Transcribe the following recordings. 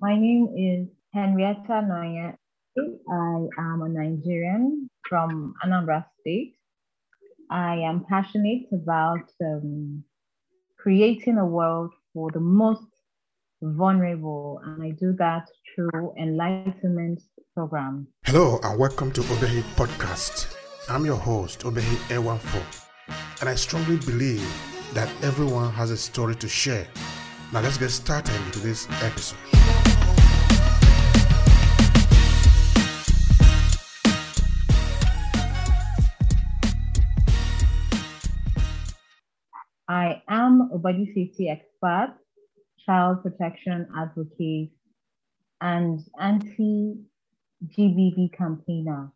My name is Henrietta Noya. I am a Nigerian from Anambra State. I am passionate about um, creating a world for the most vulnerable, and I do that through enlightenment program. Hello, and welcome to Obehi Podcast. I'm your host, Obehi Ewanfo, and I strongly believe that everyone has a story to share. Now, let's get started into this episode. Body safety expert, child protection advocate, and anti GBV campaigner.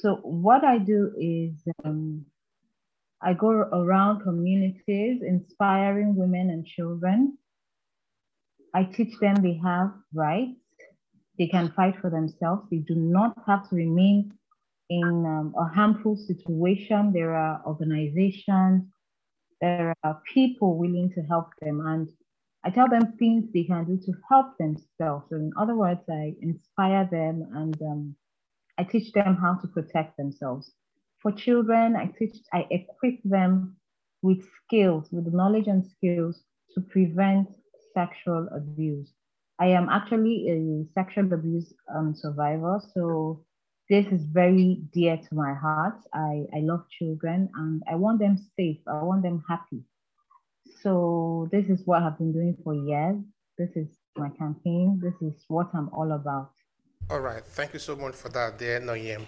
So, what I do is um, I go around communities inspiring women and children. I teach them they have rights, they can fight for themselves, they do not have to remain in um, a harmful situation. There are organizations there are people willing to help them and I tell them things they can do to help themselves. So in other words, I inspire them and um, I teach them how to protect themselves. For children, I teach, I equip them with skills, with knowledge and skills to prevent sexual abuse. I am actually a sexual abuse um, survivor, so this is very dear to my heart. I, I love children and I want them safe. I want them happy. So this is what I've been doing for years. This is my campaign. This is what I'm all about. All right. Thank you so much for that, dear Noyem.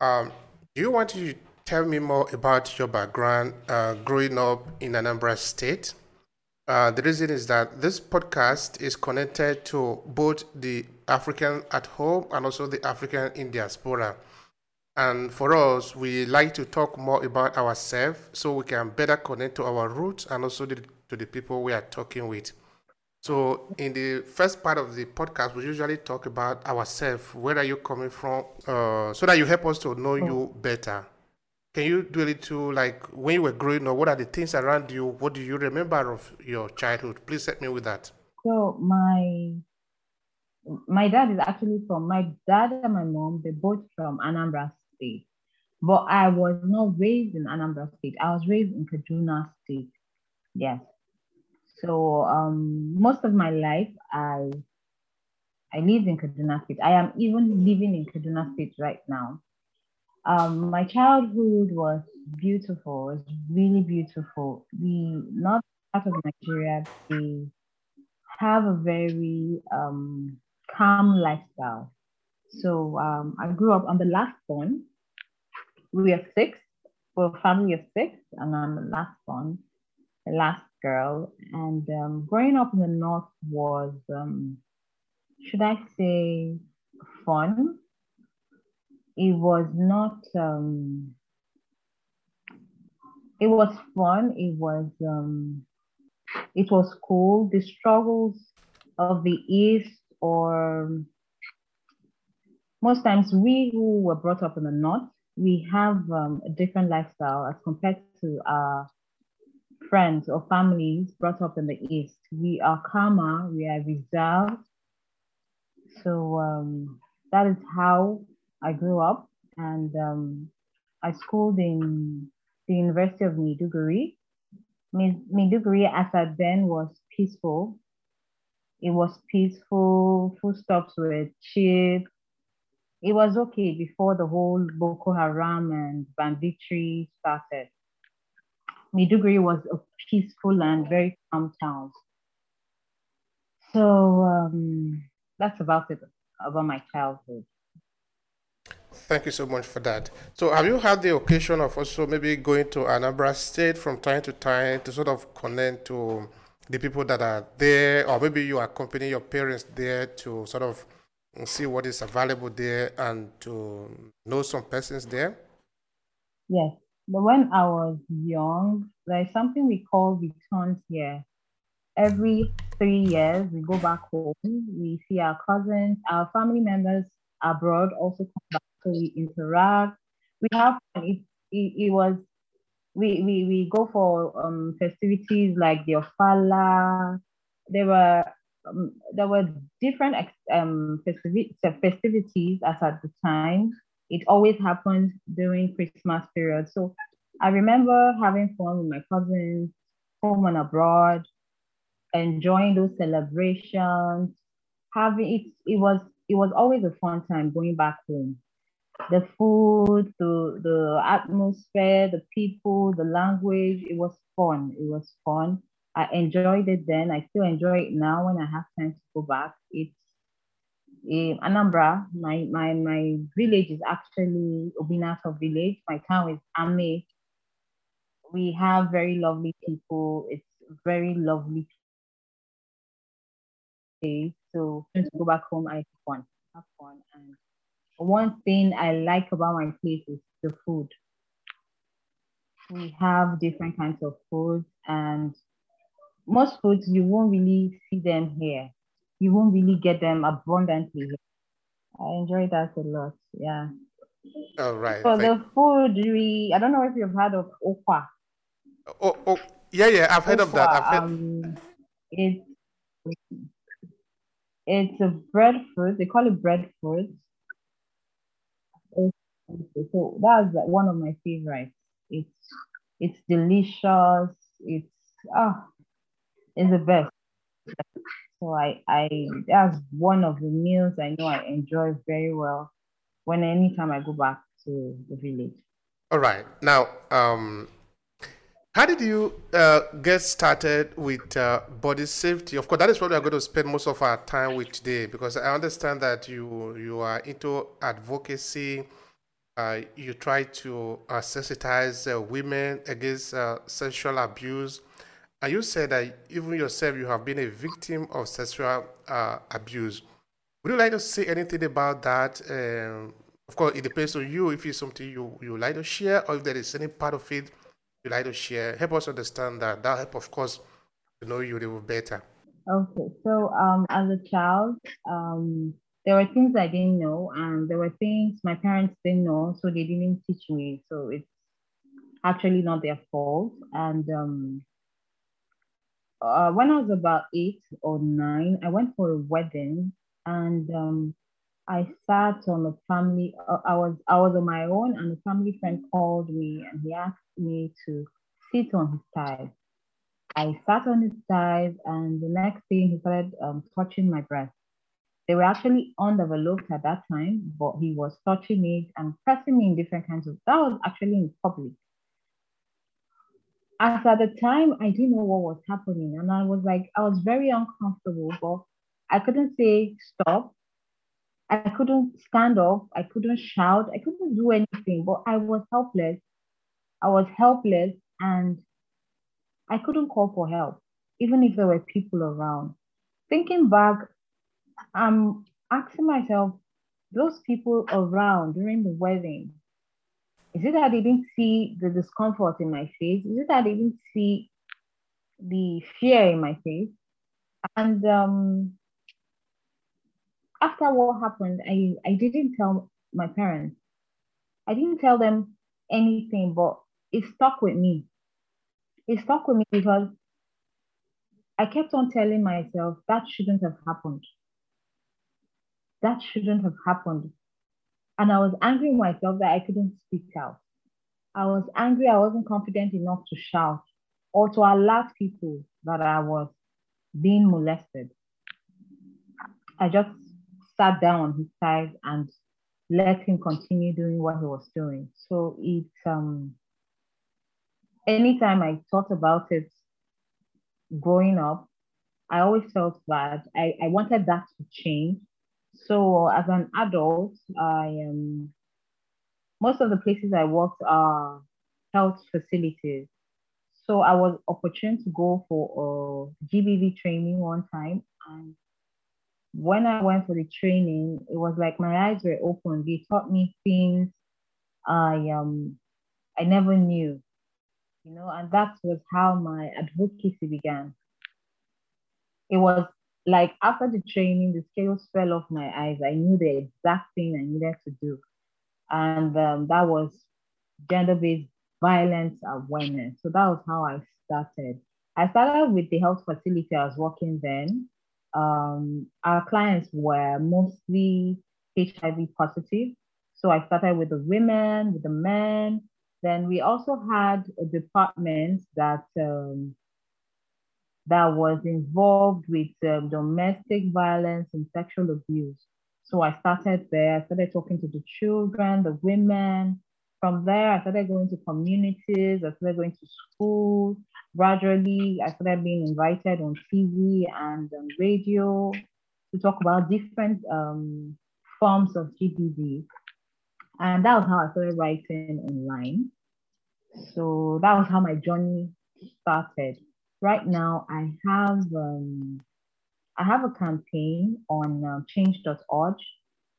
Um, do you want to tell me more about your background uh, growing up in Anambra State? Uh, the reason is that this podcast is connected to both the African at home and also the African in diaspora. And for us, we like to talk more about ourselves so we can better connect to our roots and also the, to the people we are talking with. So, in the first part of the podcast, we usually talk about ourselves. Where are you coming from? Uh, so that you help us to know you better. Can you do a little like when you were growing up? What are the things around you? What do you remember of your childhood? Please help me with that. So my my dad is actually from my dad and my mom. They're both from Anambra State, but I was not raised in Anambra State. I was raised in Kaduna State. Yes. So um, most of my life, I I lived in Kaduna State. I am even living in Kaduna State right now. Um, my childhood was beautiful. It was really beautiful. The north part of Nigeria, they have a very um, calm lifestyle. So um, I grew up. I'm the last born. We are six. We're a family of six, and I'm the last born, the last girl. And um, growing up in the north was, um, should I say, fun it was not um, it was fun. It was um, it was cool. The struggles of the east or most times we who were brought up in the north we have um, a different lifestyle as compared to our friends or families brought up in the east. We are calmer we are reserved. So um, that is how I grew up and um, I schooled in the University of Maiduguri. Maiduguri, as at then, was peaceful. It was peaceful, full stops were cheap. It was okay before the whole Boko Haram and banditry started. Maiduguri was a peaceful and very calm town. So um, that's about it, about my childhood. Thank you so much for that. So, have you had the occasion of also maybe going to Anambra State from time to time to sort of connect to the people that are there, or maybe you accompany your parents there to sort of see what is available there and to know some persons there? Yes. When I was young, there's something we call returns here. Every three years, we go back home, we see our cousins, our family members abroad also come back we interact. We have it, it, it was we, we we go for um festivities like the Ofala. There were um, there were different um, festivities as at the time. It always happened during Christmas period. So I remember having fun with my cousins, home and abroad, enjoying those celebrations. Having it, it was it was always a fun time going back home. The food, the the atmosphere, the people, the language, it was fun. It was fun. I enjoyed it then. I still enjoy it now when I have time to go back. It's in Anambra. My my my village is actually Obinato village. My town is Ame. We have very lovely people. It's very lovely place. So to go back home, I have fun. Have fun. And one thing I like about my place is the food. We have different kinds of food and most foods you won't really see them here. You won't really get them abundantly here. I enjoy that a lot. Yeah. All right. So the food we I don't know if you've heard of okwa. Oh, oh yeah, yeah, I've heard okwa, of that. I've heard... Um, it's it's a breadfruit. They call it breadfruit. So that's one of my favorites. It's it's delicious. It's ah, it's the best. So I I that's one of the meals I know I enjoy very well when anytime I go back to the village. All right. Now, um, how did you uh, get started with uh, body safety? Of course, that is what we are going to spend most of our time with today because I understand that you you are into advocacy. Uh, you try to uh, sensitize uh, women against uh, sexual abuse. And you said that even yourself, you have been a victim of sexual abuse. Would you like to say anything about that? Um, of course, it depends on you if it's something you, you like to share or if there is any part of it you like to share? Help us understand that. That help, of course, to know you a little better. Okay, so um, as a child, um, there were things I didn't know, and there were things my parents didn't know, so they didn't teach me. So it's actually not their fault. And um, uh, when I was about eight or nine, I went for a wedding, and um, I sat on a family. Uh, I was I was on my own, and a family friend called me, and he asked me to sit on his thighs. I sat on his thighs, and the next thing he started um, touching my breast. They were actually undeveloped at that time, but he was touching it and pressing me in different kinds of. That was actually in public. As at the time, I didn't know what was happening, and I was like, I was very uncomfortable, but I couldn't say stop. I couldn't stand up. I couldn't shout. I couldn't do anything, but I was helpless I was helpless and I couldn't call for help, even if there were people around. Thinking back, I'm asking myself, those people around during the wedding, is it that they didn't see the discomfort in my face? Is it that they didn't see the fear in my face? And um, after what happened, I, I didn't tell my parents. I didn't tell them anything, but it stuck with me. It stuck with me because I kept on telling myself that shouldn't have happened. That shouldn't have happened. And I was angry myself that I couldn't speak out. I was angry I wasn't confident enough to shout or to alert people that I was being molested. I just sat down on his side and let him continue doing what he was doing. So it um anytime I thought about it growing up, I always felt bad. I, I wanted that to change. So as an adult, I am um, most of the places I worked are health facilities. So I was opportune to go for a GBV training one time. And when I went for the training, it was like my eyes were open. They taught me things I um I never knew you know, and that was how my advocacy began. It was like after the training, the scales fell off my eyes. I knew the exact thing I needed to do. And um, that was gender based violence awareness. So that was how I started. I started with the health facility I was working then. um, our clients were mostly HIV positive. So I started with the women, with the men. Then we also had a department that um, that was involved with um, domestic violence and sexual abuse. So I started there. I started talking to the children, the women. From there, I started going to communities. I started going to school. Gradually, I started being invited on TV and radio to talk about different um, forms of GBV. And that was how I started writing online. So that was how my journey started. Right now, I have um, I have a campaign on uh, change.org.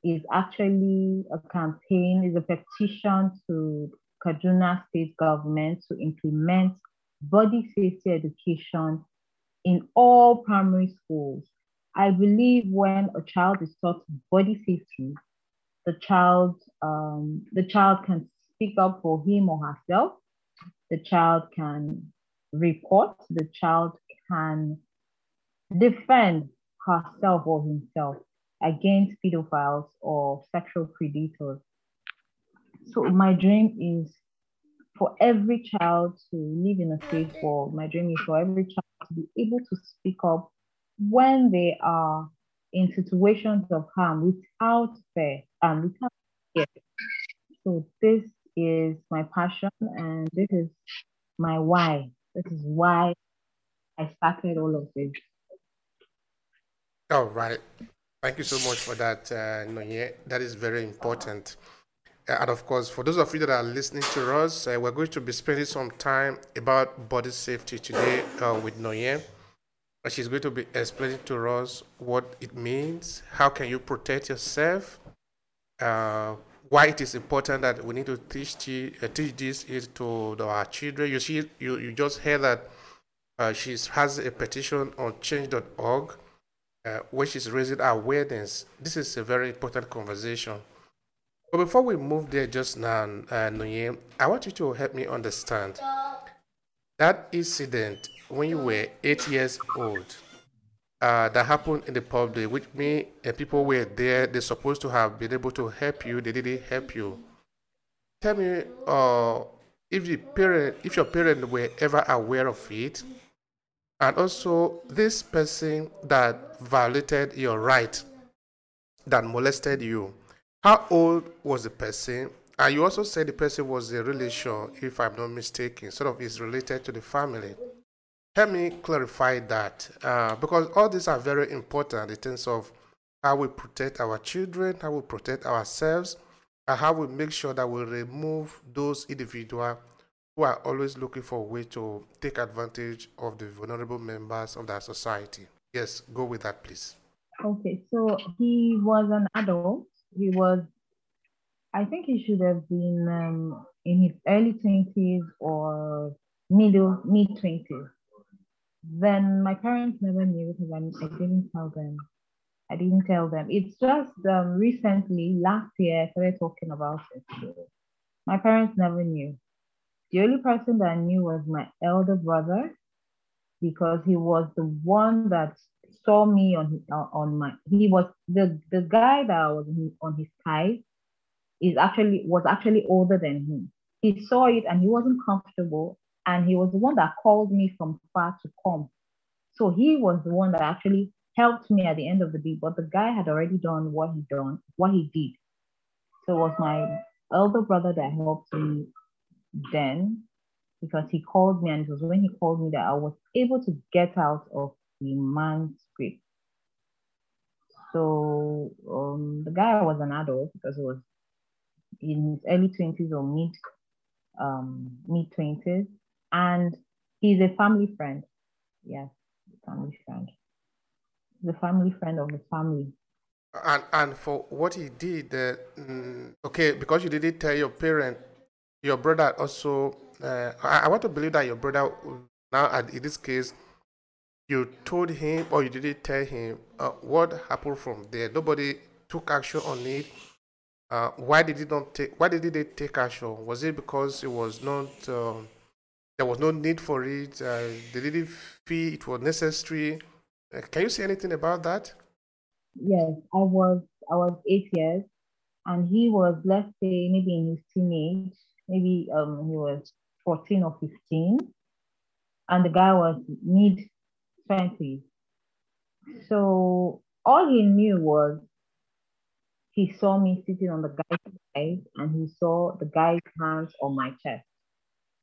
Is actually a campaign, is a petition to Kaduna state government to implement body safety education in all primary schools. I believe when a child is taught body safety, the child um, the child can speak up for him or herself. The child can report. The child can defend herself or himself against pedophiles or sexual predators. So my dream is for every child to live in a safe world. My dream is for every child to be able to speak up when they are in situations of harm without fear and without fear. So this is my passion and this is my why. This is why I started all of this. All right. Thank you so much for that, uh, Nonye. That is very important. Uh, and of course, for those of you that are listening to us, uh, we're going to be spending some time about body safety today uh, with Nonye. She's going to be explaining to us what it means, how can you protect yourself, uh, why it is important that we need to teach, uh, teach this to our children. You see, you, you just heard that uh, she has a petition on change.org uh, where she's raising awareness. This is a very important conversation. But before we move there just now, uh, I want you to help me understand that incident when you were eight years old uh, that happened in the public, which means uh, people were there, they're supposed to have been able to help you, they didn't help you. Tell me uh, if the parent, if your parent were ever aware of it, and also this person that violated your right, that molested you, how old was the person? And you also said the person was a relation, if I'm not mistaken, sort of is related to the family. Help me clarify that uh, because all these are very important in terms of how we protect our children, how we protect ourselves, and how we make sure that we remove those individuals who are always looking for a way to take advantage of the vulnerable members of that society. Yes, go with that, please. Okay, so he was an adult. He was, I think he should have been um, in his early 20s or middle, mid 20s. Then my parents never knew because I, I didn't tell them. I didn't tell them. It's just um, recently, last year, I started talking about it. My parents never knew. The only person that I knew was my elder brother because he was the one that saw me on on my he was the the guy that was on his side is actually was actually older than him. He saw it and he wasn't comfortable and he was the one that called me from far to come. So he was the one that actually helped me at the end of the day. But the guy had already done what he done, what he did. So it was my elder brother that helped me then because he called me and it was when he called me that I was able to get out of the man's grip. So um, the guy was an adult because he was in his early 20s or mid um, mid 20s and he's a family friend. Yes, family friend. A family friend of the family. And and for what he did, uh, mm, okay, because you didn't tell your parent your brother also uh, I, I, want to believe that your brother now in this case you told him or you didn't tell him uh, what happened from there nobody took action on it uh, why did it not take why did they take action was it because it was not um, there was no need for it uh, they didn't feel it was necessary Uh, can you say anything about that? Yes, I was I was eight years, and he was let's say maybe in his teenage, maybe um he was fourteen or fifteen, and the guy was mid twenties. So all he knew was he saw me sitting on the guy's side and he saw the guy's hands on my chest.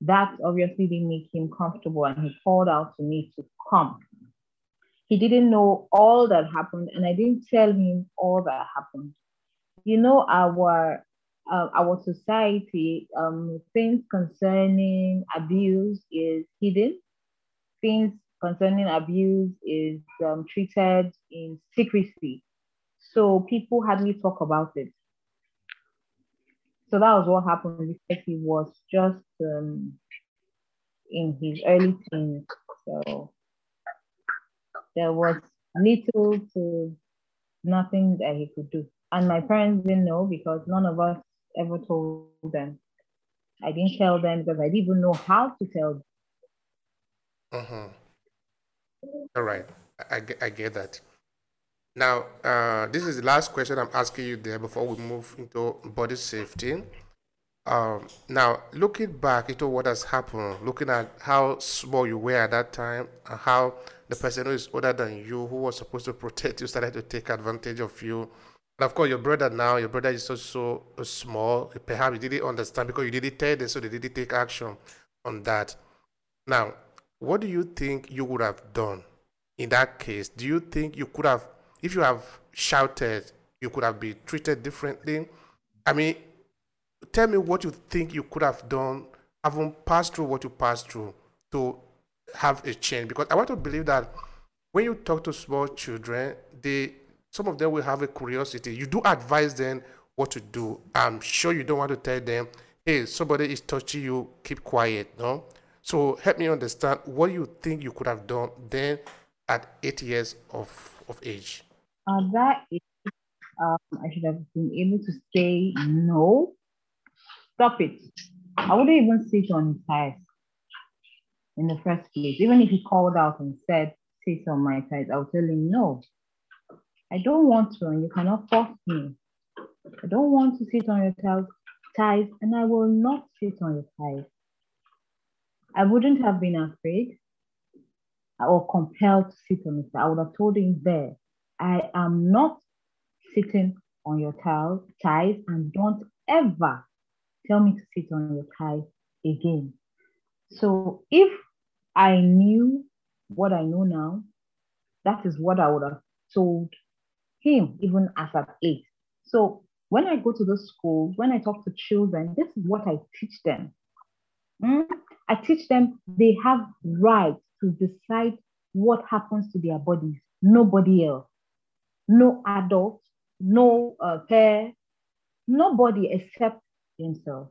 That obviously didn't make him comfortable and he called out to me to come. He didn't know all that happened and I didn't tell him all that happened. You know, our uh, our society, um, things concerning abuse is hidden. Things concerning abuse is um, treated in secrecy. So people hardly talk about it. So that was what happened. Because he was just um, in his early teens. So there was little to nothing that he could do. And my parents didn't know because none of us ever told them. I didn't tell them because I didn't even know how to tell them. Uh-huh. All right. I, I get that. Now, uh, this is the last question I'm asking you there before we move into body safety. Um, now, looking back into what has happened, looking at how small you were at that time, and how the person who is older than you, who was supposed to protect you, started to take advantage of you. And of course, your brother now, your brother is also small. Perhaps you didn't understand because you didn't tell them, so they didn't take action on that. Now, what do you think you would have done in that case? Do you think you could have, if you have shouted, you could have been treated differently? I mean, tell me what you think you could have done, having passed through what you passed through to have a change. Because I want to believe that when you talk to small children, they some of them will have a curiosity. You do advise them what to do. I'm sure you don't want to tell them, hey, somebody is touching you, keep quiet, no? So help me understand what you think you could have done then at eight years of, of age. At that age, um, I should have been able to say no Stop it. I wouldn't even sit on his thighs in the first place. Even if he called out and said, sit on my thighs, I would tell him, no, I don't want to, and you cannot force me. I don't want to sit on your thighs, and I will not sit on your thighs. I wouldn't have been afraid or compelled to sit on his thighs. I would have told him there, I am not sitting on your thighs, and don't ever tell me to sit on your thigh again. So if I knew what I know now, that is what I would have told him, even as at eight. So when I go to the schools, when I talk to children, this is what I teach them. Mm? I teach them they have right to decide what happens to their bodies. Nobody else. No adult, no uh, pair, nobody except themselves.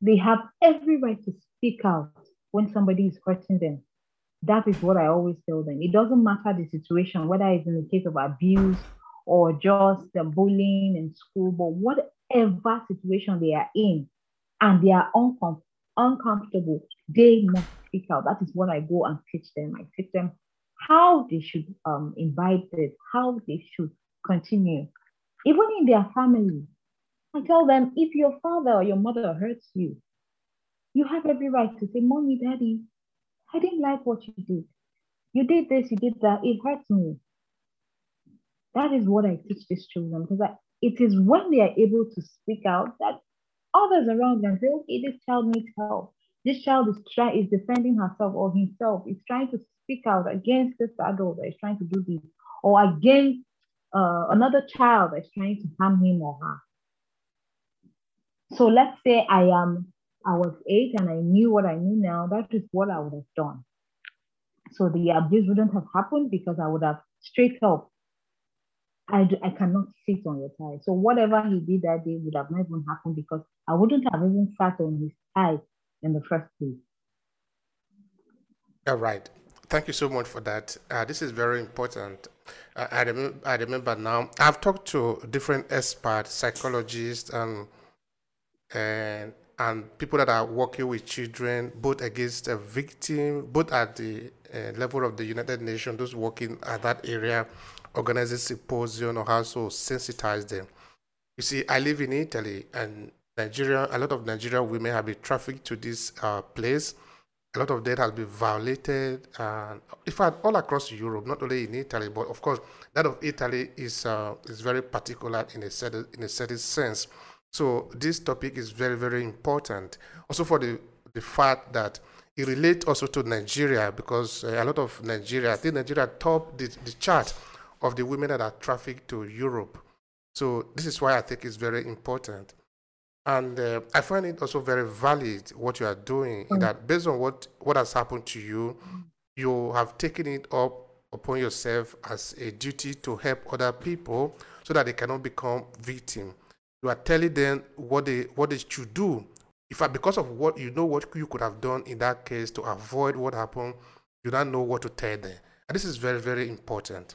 They have every right to speak out when somebody is hurting them. That is what I always tell them. It doesn't matter the situation, whether it's in the case of abuse or just the bullying in school, but whatever situation they are in and they are uncom- uncomfortable, they must speak out. That is what I go and teach them. I teach them how they should um, invite it, how they should continue. Even in their family, I tell them if your father or your mother hurts you, you have every right to say, Mommy, Daddy, I didn't like what you did. You did this, you did that, it hurts me. That is what I teach these children because I, it is when they are able to speak out that others around them say, okay, this child needs help. This child is trying is defending herself or himself, is trying to speak out against this adult that is trying to do this, or against uh, another child that's trying to harm him or her. So let's say I am, I was eight and I knew what I knew now, that is what I would have done. So the abuse wouldn't have happened because I would have straight up, I, I cannot sit on your thigh. So whatever he did that day would have not even happened because I wouldn't have even sat on his thigh in the first place. All right. Thank you so much for that. Uh, this is very important. Uh, I, rem- I remember now, I've talked to different experts, psychologists, and and and people that are working with children, both against a victim, both at the uh, level of the United Nations, those working at that area, organize a symposium or also sensitize them. You see, I live in Italy and Nigeria, a lot of Nigerian women have been trafficked to this uh, place. A lot of them have been violated. Uh, in fact, all across Europe, not only in Italy, but of course, that of Italy is uh, is very particular in a certain in a certain sense. So this topic is very very important. Also for the the fact that it relates also to Nigeria because uh, a lot of Nigeria, I think Nigeria top the, the chart of the women that are trafficked to Europe. So this is why I think it's very important. And uh, I find it also very valid what you are doing, mm. that based on what, what has happened to you, you have taken it up upon yourself as a duty to help other people so that they cannot become victim. You are telling them what they what they should do. If because of what you know what you could have done in that case to avoid what happened, you don't know what to tell them. And this is very, very important.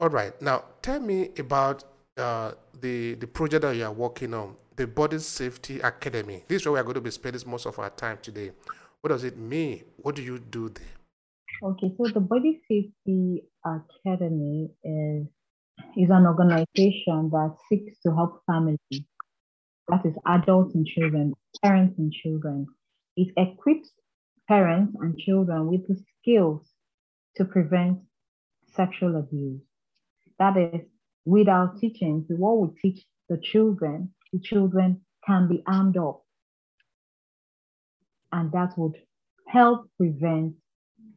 All right. Now tell me about uh, the the project that you are working on the Body Safety Academy. This is where we are going to be spending most of our time today. What does it mean? What do you do there? Okay, so the Body Safety Academy is, is an organization that seeks to help families, that is adults and children, parents and children. It equips parents and children with the skills to prevent sexual abuse. That is, with our teachings, what we teach the children the children can be armed up. And that would help prevent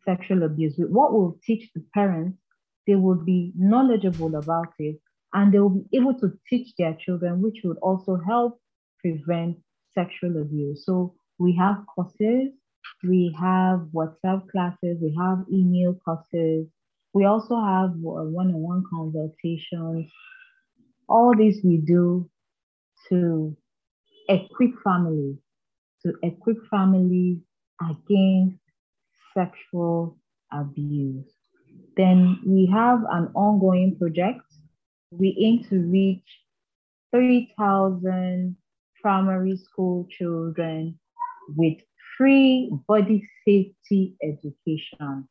sexual abuse. What will teach the parents, they will be knowledgeable about it and they will be able to teach their children, which would also help prevent sexual abuse. So we have courses, we have WhatsApp classes, we have email courses, we also have one on one consultations. All these we do to equip families, to equip families against sexual abuse. Then we have an ongoing project. We aim to reach 3,000 primary school children with free body safety education.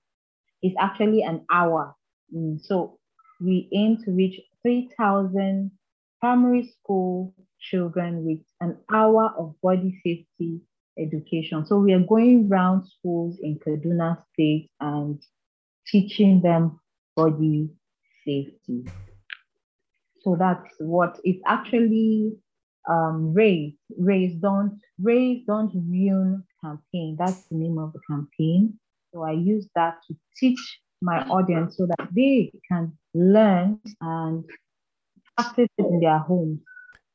It's actually an hour. Mm, so we aim to reach 3,000 primary school children with an hour of body safety education. So we are going around schools in Kaduna State and teaching them body safety. So that's what it's actually um, raise, raise, don't, raise, don't ruin campaign. That's the name of the campaign. So I use that to teach my audience so that they can learn and practice it in their homes.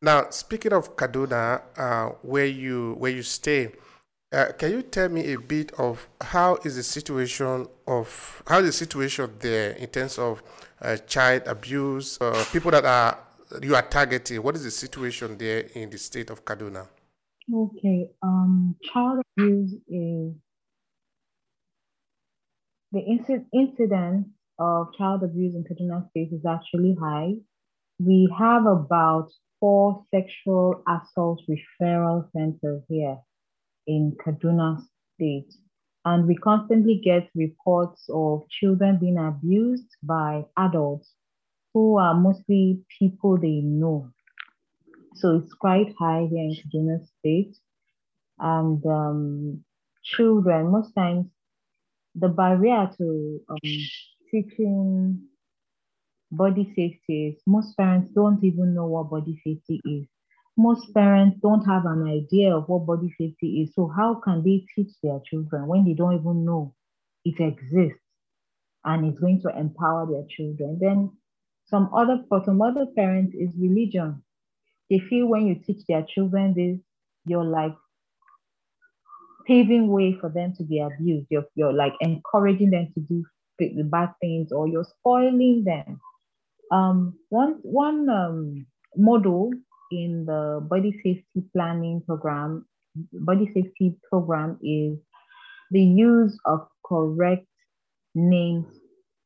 Now, speaking of Kaduna, uh, where you where you stay, uh, can you tell me a bit of how is the situation of how is the situation there in terms of uh, child abuse, uh, people that are you are targeting? What is the situation there in the state of Kaduna? Okay, um, child abuse is the inc- incidence of child abuse in Kaduna State is actually high. We have about four sexual assault referral centers here in Kaduna State. And we constantly get reports of children being abused by adults who are mostly people they know. So it's quite high here in Kaduna State. And um, children, most times, the barrier to um, teaching body safety is. Most parents don't even know what body safety is. Most parents don't have an idea of what body safety is. So, how can they teach their children when they don't even know it exists and it's going to empower their children? Then, some other for some other parents is religion. They feel when you teach their children this, you're like paving way for them to be abused. You're, you're like encouraging them to do the bad things or you're spoiling them. Um, one one um, model in the body safety planning program, body safety program is the use of correct names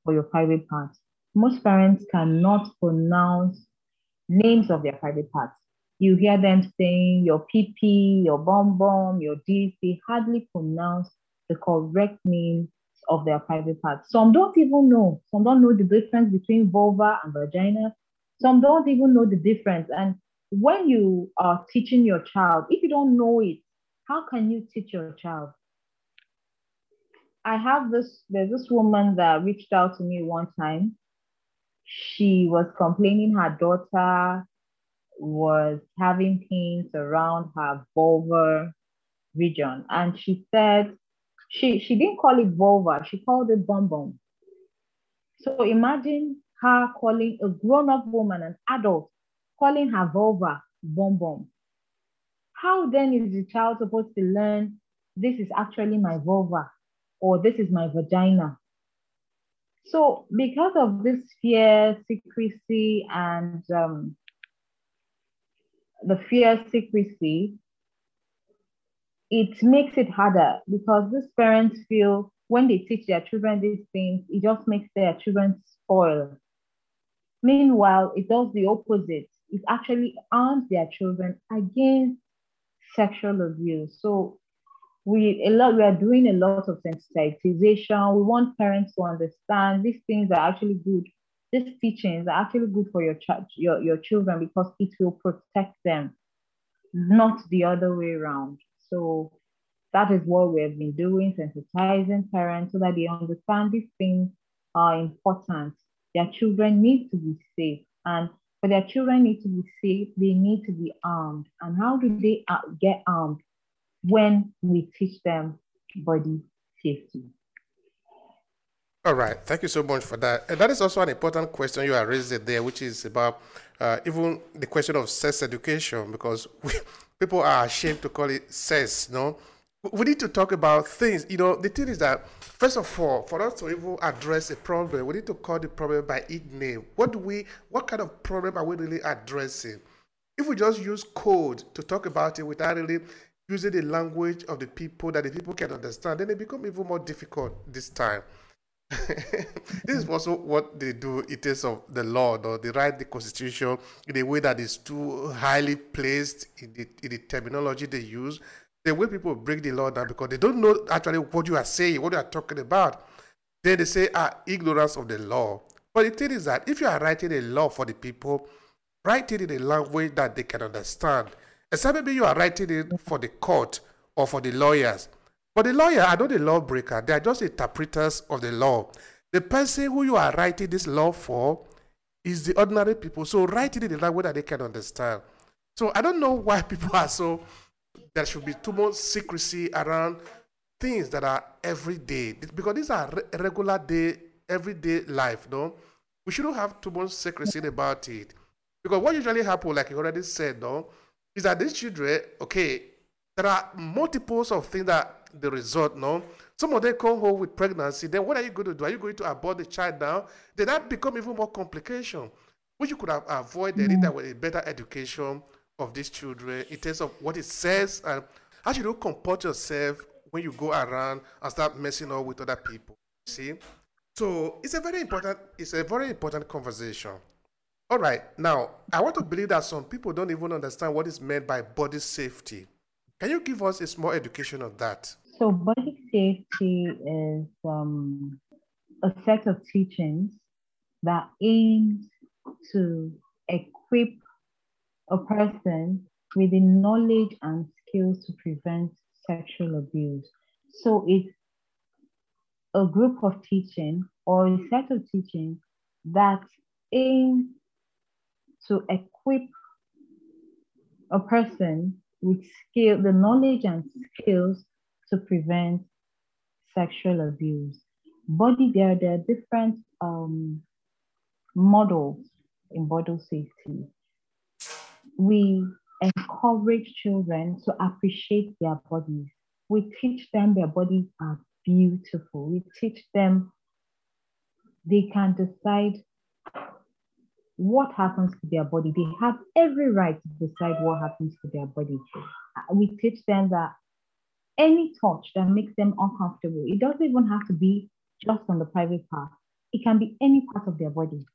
for your private parts. Most parents cannot pronounce names of their private parts. You hear them saying your PP, your bomb bomb, your. They hardly pronounce the correct name of their private parts. Some don't even know. Some don't know the difference between vulva and vagina. Some don't even know the difference. And when you are teaching your child, if you don't know it, how can you teach your child? I have this, there's this woman that reached out to me one time. She was complaining her daughter was having pains around her vulva region. And she said, she, she didn't call it vulva, she called it bum bum. So imagine her calling a grown up woman, an adult, calling her vulva bum bum. How then is the child supposed to learn this is actually my vulva or this is my vagina? So, because of this fear, secrecy, and um, the fear, secrecy, it makes it harder because these parents feel when they teach their children these things, it just makes their children spoil. Meanwhile, it does the opposite. It actually arms their children against sexual abuse. So we a lot we are doing a lot of sensitization. We want parents to understand these things are actually good. These teachings are actually good for your child, your, your children because it will protect them, not the other way around. So that is what we have been doing, sensitizing parents so that they understand these things are important. Their children need to be safe. And for their children need to be safe, they need to be armed. And how do they uh, get armed? When we teach them body safety. All right, thank you so much for that. And that is also an important question you are raising there, which is about uh, even the question of sex education, because we, people are ashamed to call it sex, no? We need to talk about things. You know, the thing is that, first of all, for us to even address a problem, we need to call the problem by its name. What do we, what kind of problem are we really addressing? If we just use code to talk about it without really using the language of the people that the people can understand, then it becomes even more difficult this time. This is also what they do in terms of the law, or they write the constitution in a way that is too highly placed in the, in the terminology they use. The way people break the law down because they don't know actually what you are saying, what you are talking about. Then they say, ah, ignorance of the law. But the thing is that if you are writing a law for the people, write it in a language that they can understand. Except maybe you are writing it for the court or for the lawyers. But the lawyer are not the lawbreaker, they are just interpreters of the law. The person who you are writing this law for is the ordinary people. So write it in the language that they can understand. So I don't know why people are so, there should be too much secrecy around things that are everyday. Because these are re- regular day, everyday life, no? We shouldn't have too much secrecy about it. Because what usually happens, like you already said, no, is that these children, okay, there are multiples of things that the result, no? Some of them come home with pregnancy. Then what are you going to do? Are you going to abort the child now? Then that become even more complication, which you could have avoided mm. with a better education of these children in terms of what it says and how you don't comport yourself when you go around and start messing up with other people. See? So it's a very important, it's a very important conversation. All right, now I want to believe that some people don't even understand what is meant by body safety. Can you give us a small education of that? So, body safety is um, a set of teachings that aims to equip a person with the knowledge and skills to prevent sexual abuse. So, it's a group of teaching or a set of teaching that aims to equip a person with skill, the knowledge and skills to prevent sexual abuse. Body there, there are different um, models in body safety. We encourage children to appreciate their bodies. We teach them their bodies are beautiful. We teach them they can decide what happens to their body. They have every right to decide what happens to their body. We teach them that any touch that makes them uncomfortable, it doesn't even have to be just on the private part. It can be any part of their body.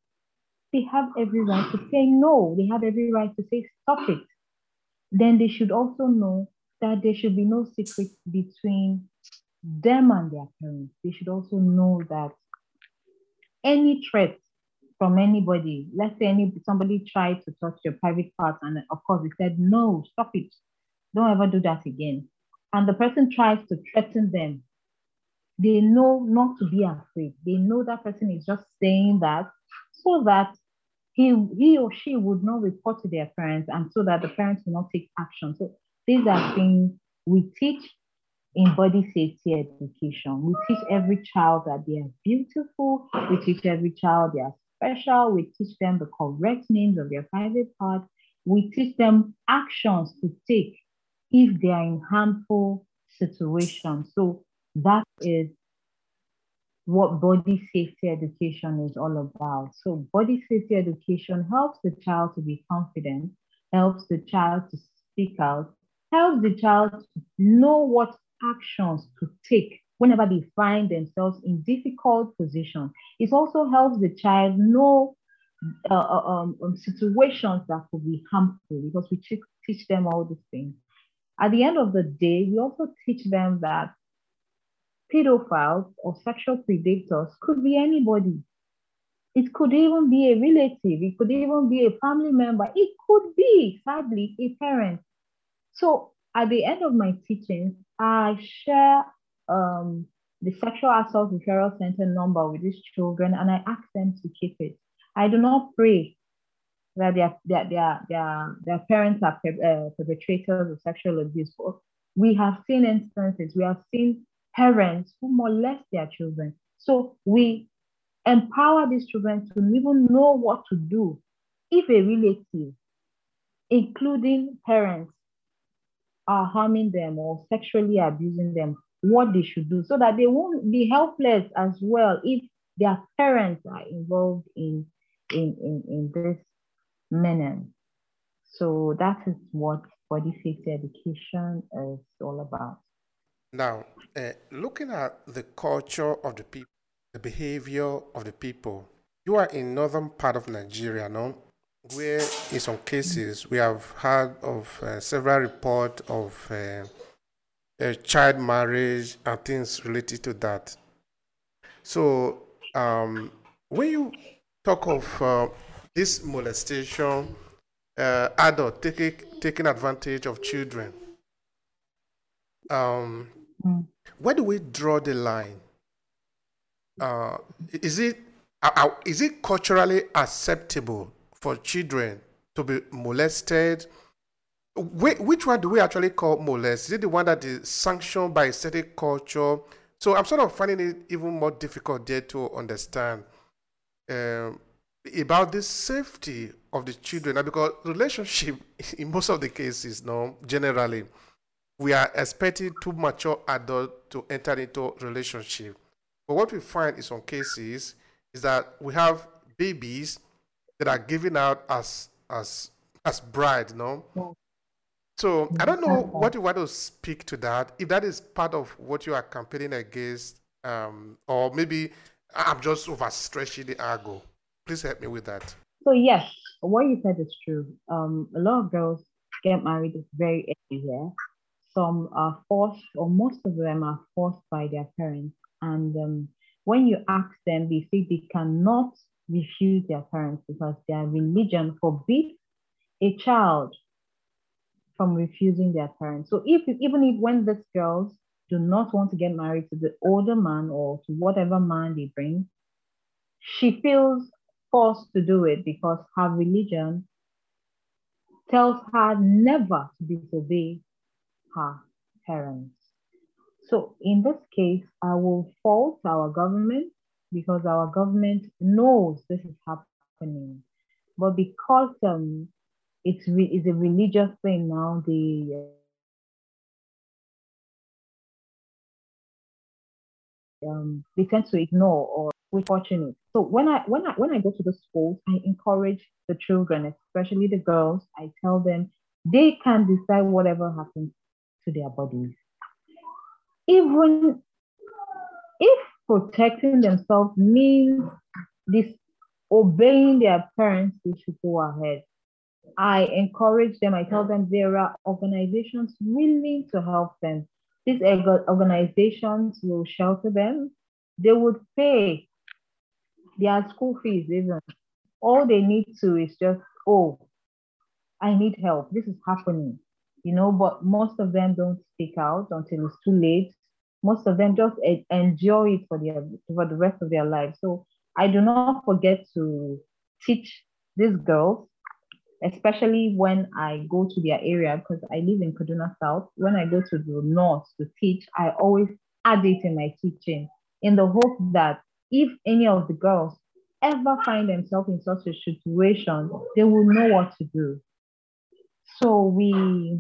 They have every right to say no. They have every right to say stop it. Then they should also know that there should be no secret between them and their parents, they should also know that any threat from anybody, let's say any somebody tried to touch your private parts, and of course, they said, no, stop it. Don't ever do that again. And the person tries to threaten them. They know not to be afraid. They know that person is just saying that so that he, he or she would not report to their parents and so that the parents will not take action. So these are things we teach in body safety education. We teach every child that they are beautiful. We teach every child they are special. We teach them the correct names of their private parts. We teach them actions to take if they are in harmful situations. So that is what body safety education is all about. So body safety education helps the child to be confident, helps the child to speak out, helps the child to know what actions to take whenever they find themselves in difficult positions. It also helps the child know uh, uh um, um, situations that could be harmful because we teach, teach them all these things. At the end of the day, we also teach them that pedophiles or sexual predators could be anybody. It could even be a relative. It could even be a family member. It could be, sadly, a parent. So at the end of my teachings, I share um, the sexual assault referral center number with these children and I ask them to keep it. I do not pray that their, their, their, their, their parents are uh, perpetrators of sexual abuse. We have seen instances, we have seen parents who molest their children. So we empower these children to even know what to do if a relative, including parents, are harming them or sexually abusing them, what they should do so that they won't be helpless as well if their parents are involved in, in, in, in this menace. So that is what body safety education is all about. Now, uh, looking at the culture of the people, the behavior of the people, you are in northern part of Nigeria, no? where in some cases we have heard of uh, several reports of uh, child marriage and things related to that. So um, when you talk of uh, this molestation, uh, adult taking taking advantage of children, um, mm. where do we draw the line? Uh, is it is it culturally acceptable for children to be molested. Which one do we actually call molest? Is it the one that is sanctioned by a certain culture? So I'm sort of finding it even more difficult there to understand um, about the safety of the children. Because relationship, in most of the cases, no, generally, we are expecting two mature adults to enter into relationship. But what we find in some cases is that we have babies that are given out as as as bride, no? So I don't know what you want to speak to that. If that is part of what you are campaigning against, um, or maybe I'm just overstretching the argo. Please help me with that. So yes, what you said is true. Um, a lot of girls get married very early here. Some are forced, or most of them are forced by their parents. And um, when you ask them, they say they cannot refuse their parents because their religion forbids a child from refusing their parents. So if even if when these girls do not want to get married to the older man or to whatever man they bring, she feels forced to do it because her religion tells her never to disobey her parents. So in this case, I will fault our government because our government knows this is happening. But because um, it's, re- it's a religious thing now, the um, they tend to ignore or we're fortunate. So when I when I when I go to the schools, I encourage the children, especially the girls. I tell them they can decide whatever happens to their bodies. Even if protecting themselves means disobeying their parents, they should go ahead. I encourage them, I tell them there are organizations willing to help them. these organizations will shelter them. They would pay their school fees even. All they need to is just, oh, I need help. This is happening. You know, but most of them don't speak out until it's too late. Most of them just enjoy it for their for the rest of their life. So I do not forget to teach these girls especially when I go to their area because I live in Kaduna South. When I go to the north to teach, I always add it in my teaching in the hope that if any of the girls ever find themselves in such a situation, they will know what to do. So we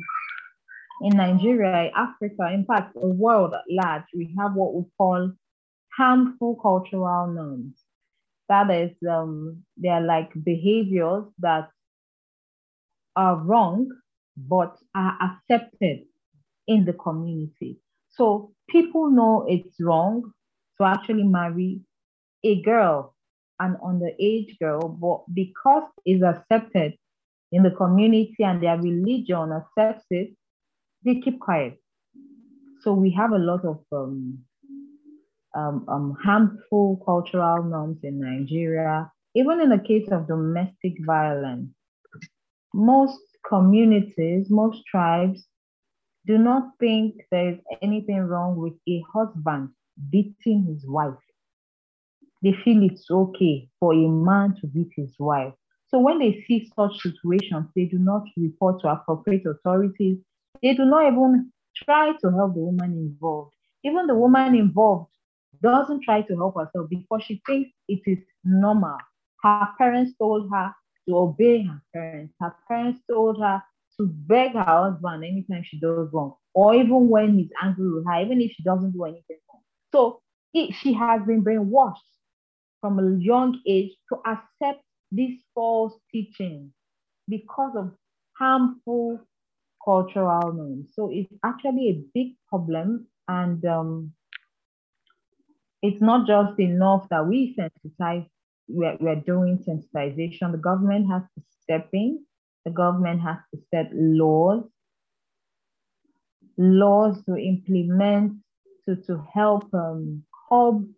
in Nigeria, Africa, in fact, the world at large, we have what we call harmful cultural norms. That is, um, they are like behaviors that are wrong, but are accepted in the community. So people know it's wrong to actually marry a girl, an underage girl, but because it's accepted in the community and their religion accepts it, they keep quiet. So we have a lot of um, um, um, harmful cultural norms in Nigeria, even in the case of domestic violence most communities, most tribes do not think there is anything wrong with a husband beating his wife. They feel it's okay for a man to beat his wife. So when they see such situations, they do not report to appropriate authorities. They do not even try to help the woman involved. Even the woman involved doesn't try to help herself because she thinks it is normal. Her parents told her to obey her parents. Her parents told her to beg her husband anytime she does wrong, or even when he's angry with her, even if she doesn't do anything wrong. So it, she has been brainwashed from a young age to accept this false teaching because of harmful cultural norms. So it's actually a big problem, and um, it's not just enough that we sensitize we're, we're doing sensitization. The government has to step in. The government has to set laws, laws to implement to, to help um, curb,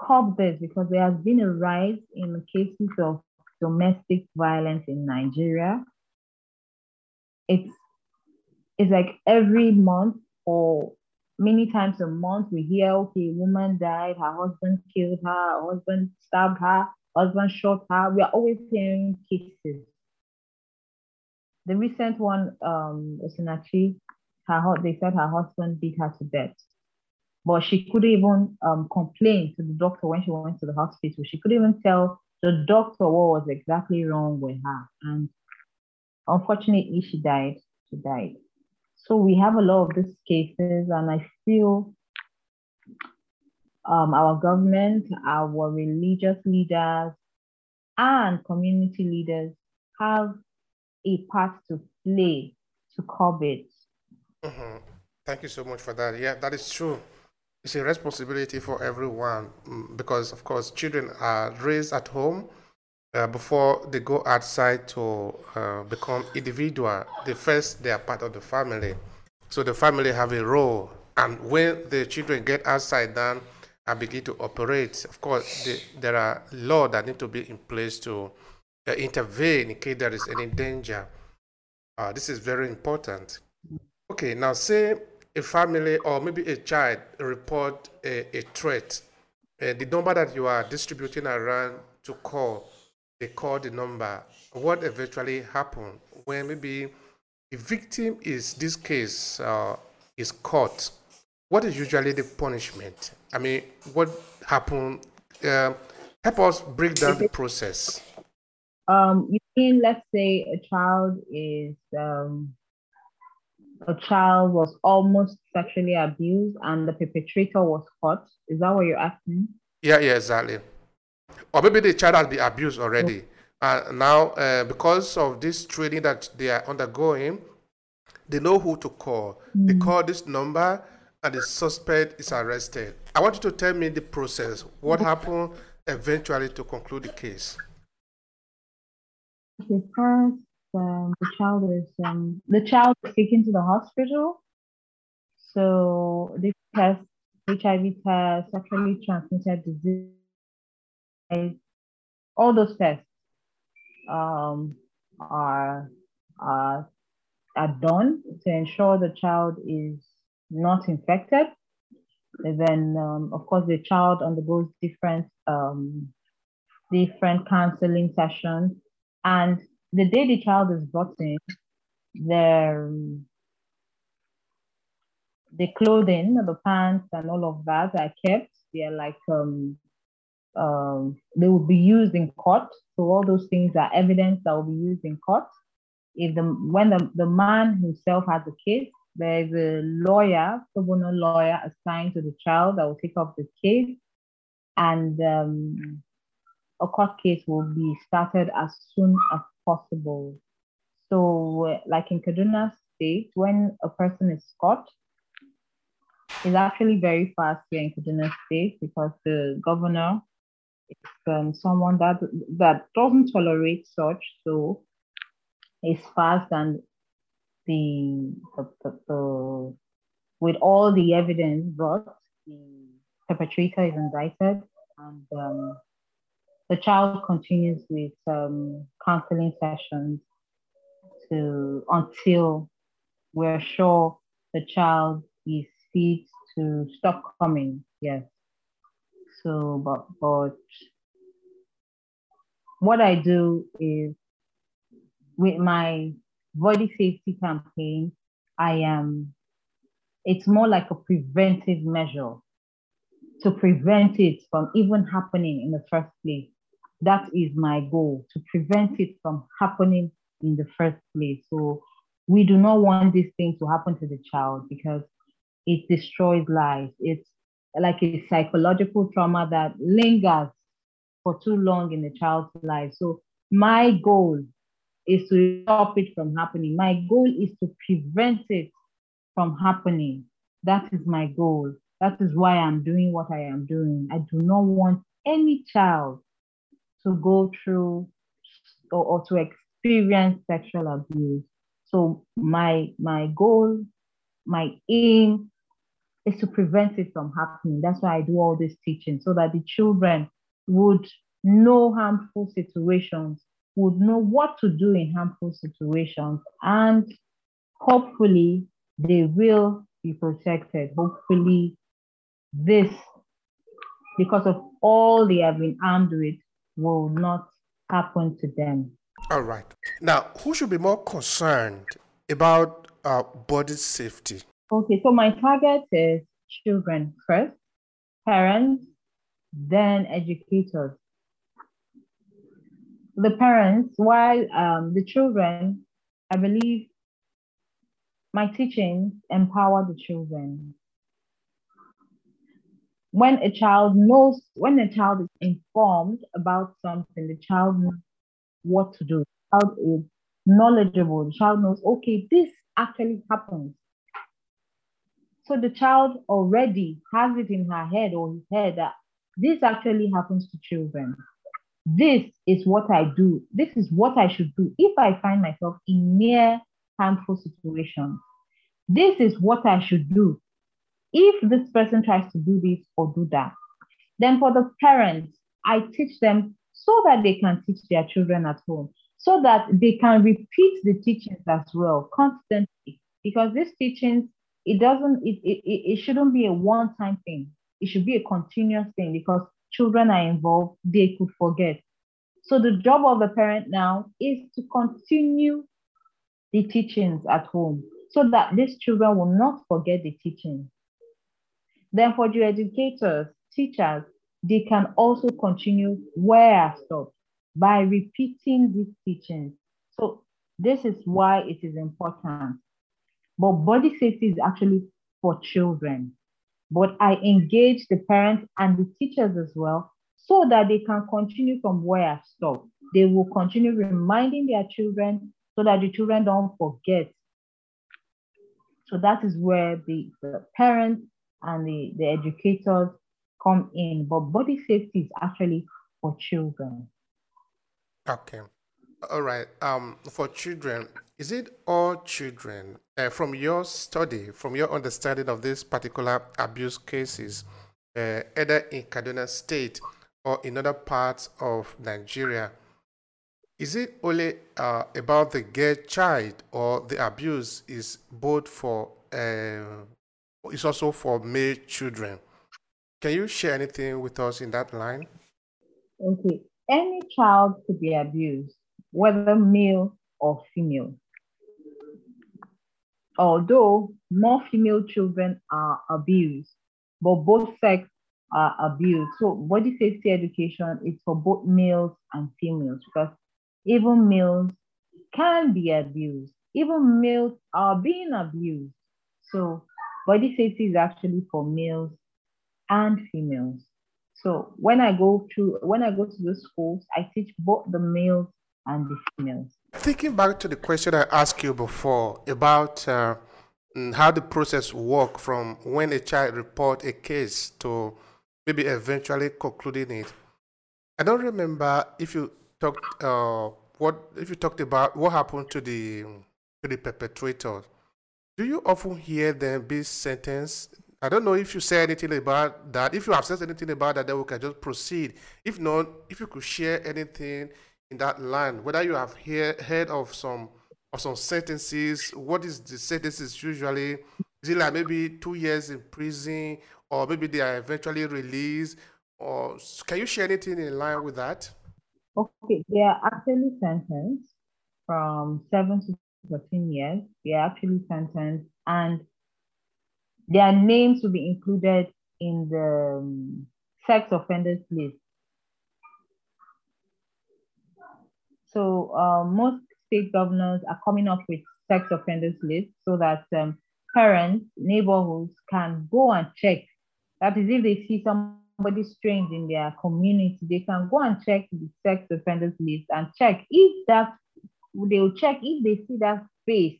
curb this because there has been a rise in cases of domestic violence in Nigeria. It's it's like every month or many times a month we hear, okay, woman died, her husband killed her, her husband stabbed her, husband shot her. We are always hearing cases. The recent one, um, Osinachi, her they said her husband beat her to death. But she couldn't even um, complain to the doctor when she went to the hospital. She couldn't even tell the doctor what was exactly wrong with her. And unfortunately, she died. She died. So we have a lot of these cases, and I feel um, our government, our religious leaders, and community leaders have a part to play to curb it. Mm-hmm. Thank you so much for that. Yeah, that is true. It's a responsibility for everyone mm, because, of course, children are raised at home uh, before they go outside to uh, become individual, they first they are part of the family. So the family have a role, and when the children get outside then and begin to operate, of course, the, there are laws that need to be in place to uh, intervene in case there is any danger. Uh, this is very important. Okay, now say a family or maybe a child report a, a threat. Uh, the number that you are distributing around to call they call the number. What eventually happened when maybe the victim is this case uh, is caught? What is usually the punishment? I mean, what happened? Uh, help us break down the process. Um, you mean, let's say a child is um, a child was almost sexually abused and the perpetrator was caught. Is that what you're asking? Yeah, yeah, exactly or maybe the child has been abused already. Uh, now, uh, because of this training that they are undergoing, they know who to call. Mm. They call this number, and the suspect is arrested. I want you to tell me the process. What happened eventually to conclude the case? Okay, first, um, the child is um, the child is taken to the hospital. So this test, HIV test, sexually transmitted disease, all those tests um, are, are, are done to ensure the child is not infected. And then, um, of course, the child undergoes different um, different counseling sessions. And the day the child is brought in, their the clothing, the pants, and all of that are kept. They're like um, um, they will be used in court. So all those things are evidence that will be used in court. If the when the, the man himself has a case, there is a lawyer, pro bono lawyer assigned to the child that will take up the case, and um, a court case will be started as soon as possible. So, like in Kaduna State, when a person is caught, it's actually very fast here in Kaduna State because the governor is um, someone that that doesn't tolerate such. So, it's fast and the, the, the, the with all the evidence brought, the perpetrator is indicted and um, the child continues with um, counseling sessions to until we're sure the child is fit to stop coming. Yes. So, but but what I do is with my body safety campaign, I am. It's more like a preventive measure to prevent it from even happening in the first place. That is my goal to prevent it from happening in the first place. So we do not want this thing to happen to the child because it destroys lives. It's like a psychological trauma that lingers for too long in the child's life. So my goal is to stop it from happening. My goal is to prevent it from happening. That is my goal. That is why I'm doing what I am doing. I do not want any child to go through or, or to experience sexual abuse. So my my goal, my aim is to prevent it from happening. That's why I do all this teaching so that the children would know harmful situations, would know what to do in harmful situations, and hopefully they will be protected. Hopefully, this, because of all they have been armed with, will not happen to them. All right. Now, who should be more concerned about uh, body safety? Okay, so my target is children first, parents, then educators. The parents, while um, the children, I believe my teachings empower the children when a child knows, when a child is informed about something, the child knows what to do. The child is knowledgeable. The child knows, okay, this actually happens. So the child already has it in her head or his head that this actually happens to children. This is what I do. This is what I should do if I find myself in near harmful situations. This is what I should do if this person tries to do this or do that, then for the parents, I teach them so that they can teach their children at home, so that they can repeat the teachings as well constantly. Because these teachings, it doesn't, it, it, it shouldn't be a one-time thing. It should be a continuous thing because children are involved, they could forget. So the job of the parent now is to continue the teachings at home so that these children will not forget the teachings. Then for the educators, teachers, they can also continue where I stopped by repeating these teachings. So this is why it is important. But body safety is actually for children. But I engage the parents and the teachers as well so that they can continue from where I stopped. They will continue reminding their children so that the children don't forget. So that is where the, the parents and the, the educators come in, but body safety is actually for children. Okay. All right. Um, for children, is it all children? Uh, from your study, from your understanding of these particular abuse cases, uh, either in Kaduna State or in other parts of Nigeria, is it only uh, about the girl child or the abuse is both for, uh, it's also for male children? Can you share anything with us in that line? Okay. Any child could be abused, whether male or female although more female children are abused, but both sex are abused. So body safety education is for both males and females because even males can be abused. Even males are being abused. So body safety is actually for males and females. So when I go to when I go to the schools, I teach both the males and the females. Thinking back to the question I asked you before about uh, mm, how the process work from when a child report a case to maybe eventually concluding it. I don't remember if you talked uh, what if you talked about what happened to the to the perpetrators. Do you often hear them be sentenced? I don't know if you say anything about that. If you have said anything about that, then we can just proceed. If not, if you could share anything in that line, whether you have hear, heard of some of some sentences, what is the sentences usually? Is it like maybe two years in prison, or maybe they are eventually released? Or can you share anything in line with that? Okay, they are actually sentenced from seven to 14 years. They are actually sentenced, and their names will be included in the um, sex offenders list. So uh, most state governors are coming up with sex offenders lists so that um, parents, neighborhoods can go and check. That is, if they see somebody strange in their community, they can go and check the sex offenders list and check if that they will check if they see that face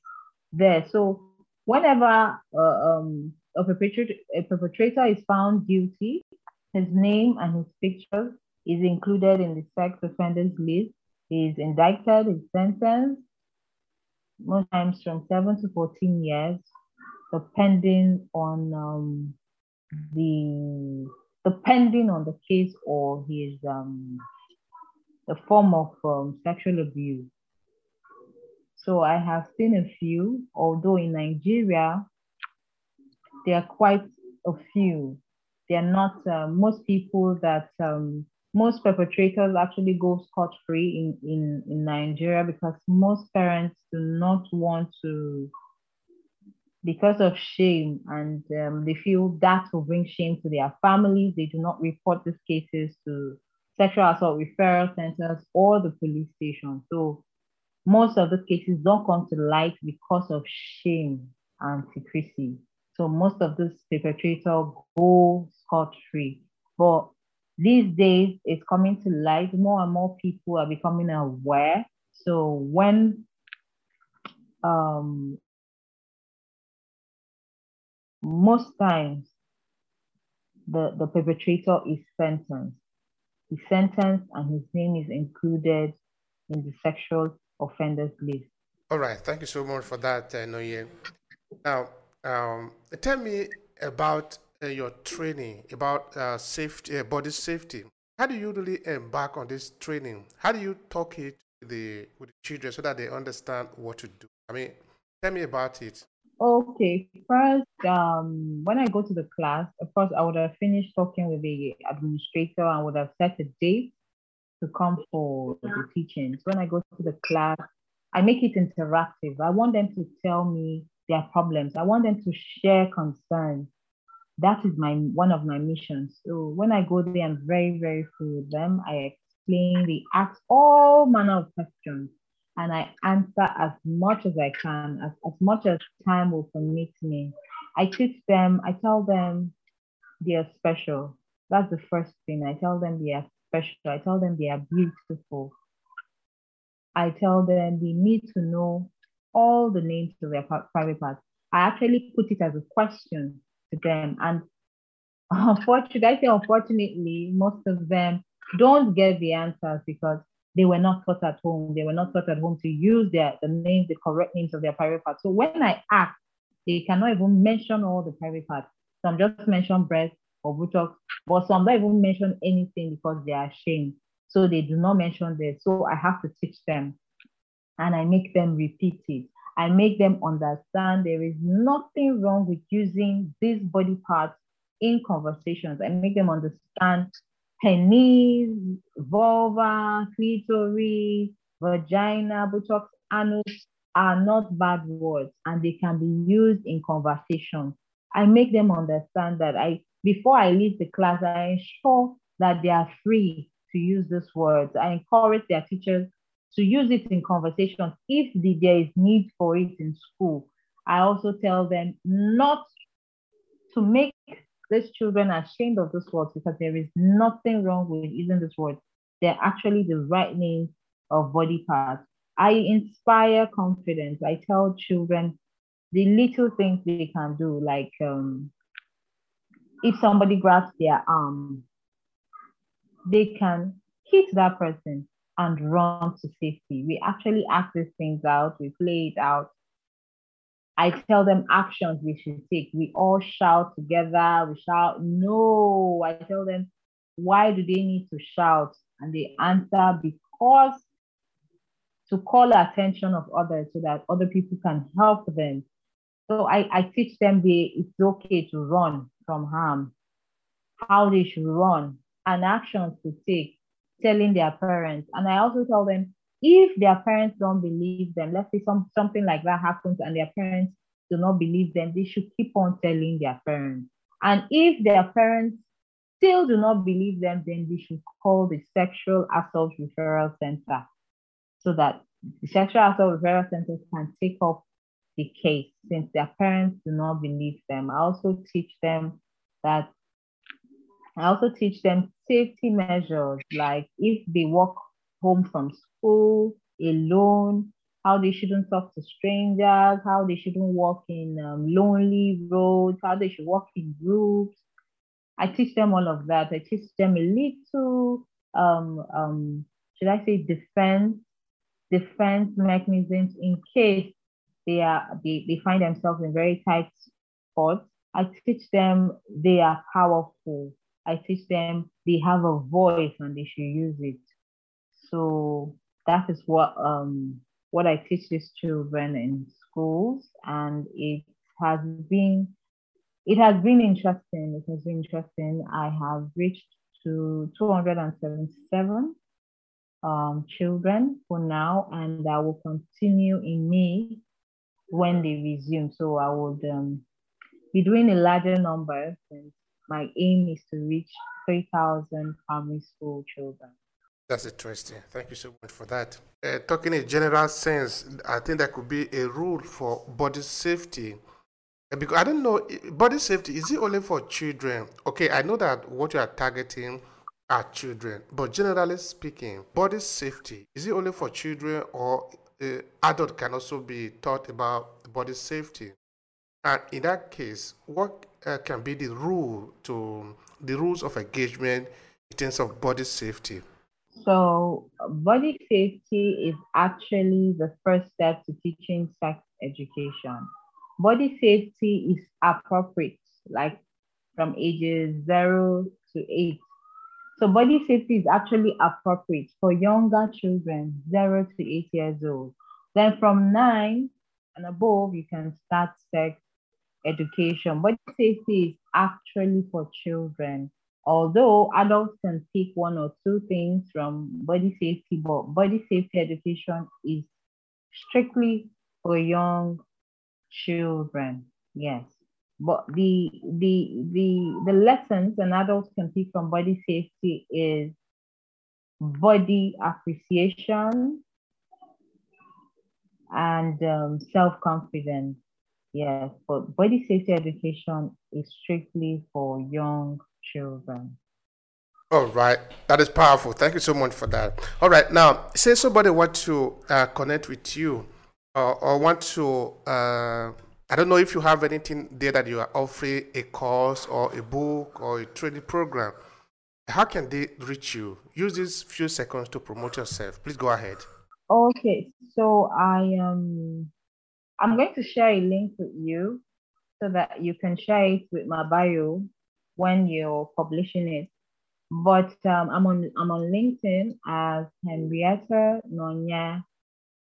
there. So whenever uh, um, a perpetrator, a perpetrator is found guilty, his name and his picture is included in the sex offenders list He is indicted, is sentenced, most times from seven to 14 years, depending on um, the depending on the case or his um, the form of um, sexual abuse. So I have seen a few, although in Nigeria, there are quite a few. They are not uh, most people that um, most perpetrators actually go scot free in, in, in Nigeria because most parents do not want to, because of shame, and um, they feel that will bring shame to their families. They do not report these cases to sexual assault referral centers or the police station. So most of the cases don't come to light because of shame and secrecy. So most of these perpetrators go scot free. But these days it's coming to light more and more people are becoming aware so when um, most times the, the perpetrator is sentenced he's sentenced and his name is included in the sexual offenders list all right thank you so much for that uh, Noye. now um, tell me about uh, your training about uh, safety, uh, body safety. How do you really embark on this training? How do you talk it with the with the children so that they understand what to do? I mean, tell me about it. Okay, first, um, when I go to the class, of course, I would have finished talking with the administrator and would have set a date to come for the teachings. When I go to the class, I make it interactive. I want them to tell me their problems. I want them to share concerns that is my one of my missions. So when I go there, I'm very, very full with them. I explain, they ask all manner of questions, and I answer as much as I can, as, as much as time will permit me. I teach them, I tell them they are special. That's the first thing. I tell them they are special. I tell them they are beautiful. I tell them they need to know all the names of their private parts. I actually put it as a question to them. And unfortunately, I say unfortunately, most of them don't get the answers because they were not taught at home. They were not taught at home to use their the names, the correct names of their private parts. So when I ask, they cannot even mention all the private parts. So I'm just mentioning breast or buttocks, but some don't even mention anything because they are ashamed. So they do not mention this. So I have to teach them and I make them repeat it. I make them understand there is nothing wrong with using these body parts in conversations. I make them understand penis, vulva, clitoris, vagina, buttocks, anus are not bad words and they can be used in conversation. I make them understand that I before I leave the class, I ensure that they are free to use these words. I encourage their teachers to use it in conversations if the, there is need for it in school. I also tell them not to make these children ashamed of this words because there is nothing wrong with using this words. They're actually the right name of body parts. I inspire confidence. I tell children the little things they can do, like um, if somebody grabs their arm, they can hit that person and run to safety. We actually act these things out, we play it out. I tell them actions we should take. We all shout together, we shout, no. I tell them, why do they need to shout? And they answer, because to call attention of others so that other people can help them. So I, I teach them they, it's okay to run from harm, how they should run, and actions to take telling their parents. And I also tell them if their parents don't believe them, let's say some, something like that happens and their parents do not believe them, they should keep on telling their parents. And if their parents still do not believe them, then they should call the Sexual Assault Referral Center so that the Sexual Assault Referral Center can take up the case since their parents do not believe them. I also teach them that I also teach them safety measures, like if they walk home from school alone, how they shouldn't talk to strangers, how they shouldn't walk in um, lonely roads, how they should walk in groups. I teach them all of that. I teach them a little, um, um, should I say, defense, defense mechanisms in case they are they, they find themselves in very tight spots. I teach them they are powerful. I teach them they have a voice and they should use it. So that is what um what I teach these children in schools, and it has been it has been interesting. It has been interesting. I have reached to 277 um, children for now, and I will continue in May when they resume. So I would um, be doing a larger number since my aim is to reach 3,000 primary school children. That's interesting. Thank you so much for that. Uh, talking in general sense, I think there could be a rule for body safety. Uh, because I don't know, body safety, is it only for children? Okay, I know that what you are targeting are children, but generally speaking, body safety, is it only for children or uh, adult can also be taught about body safety? And in that case, what uh, can be the rule to the rules of engagement in terms of body safety? So, body safety is actually the first step to teaching sex education. Body safety is appropriate, like from ages zero to eight. So, body safety is actually appropriate for younger children, zero to eight years old. Then, from nine and above, you can start sex education. Body safety is actually for children. Although adults can pick one or two things from body safety, but body safety education is strictly for young children. Yes. But the the the the lessons an adult can pick from body safety is body appreciation and um, self-confidence Yes, but body safety education is strictly for young children. All right, that is powerful. Thank you so much for that. All right, now say somebody want to uh, connect with you uh, or want to. Uh, I don't know if you have anything there that you are offering a course or a book or a training program. how can they reach you? Use these few seconds to promote yourself. Please go ahead. Okay, so I um I'm going to share a link with you so that you can share it with my bio when you're publishing it. But um, I'm on I'm on LinkedIn as Henrietta Nonya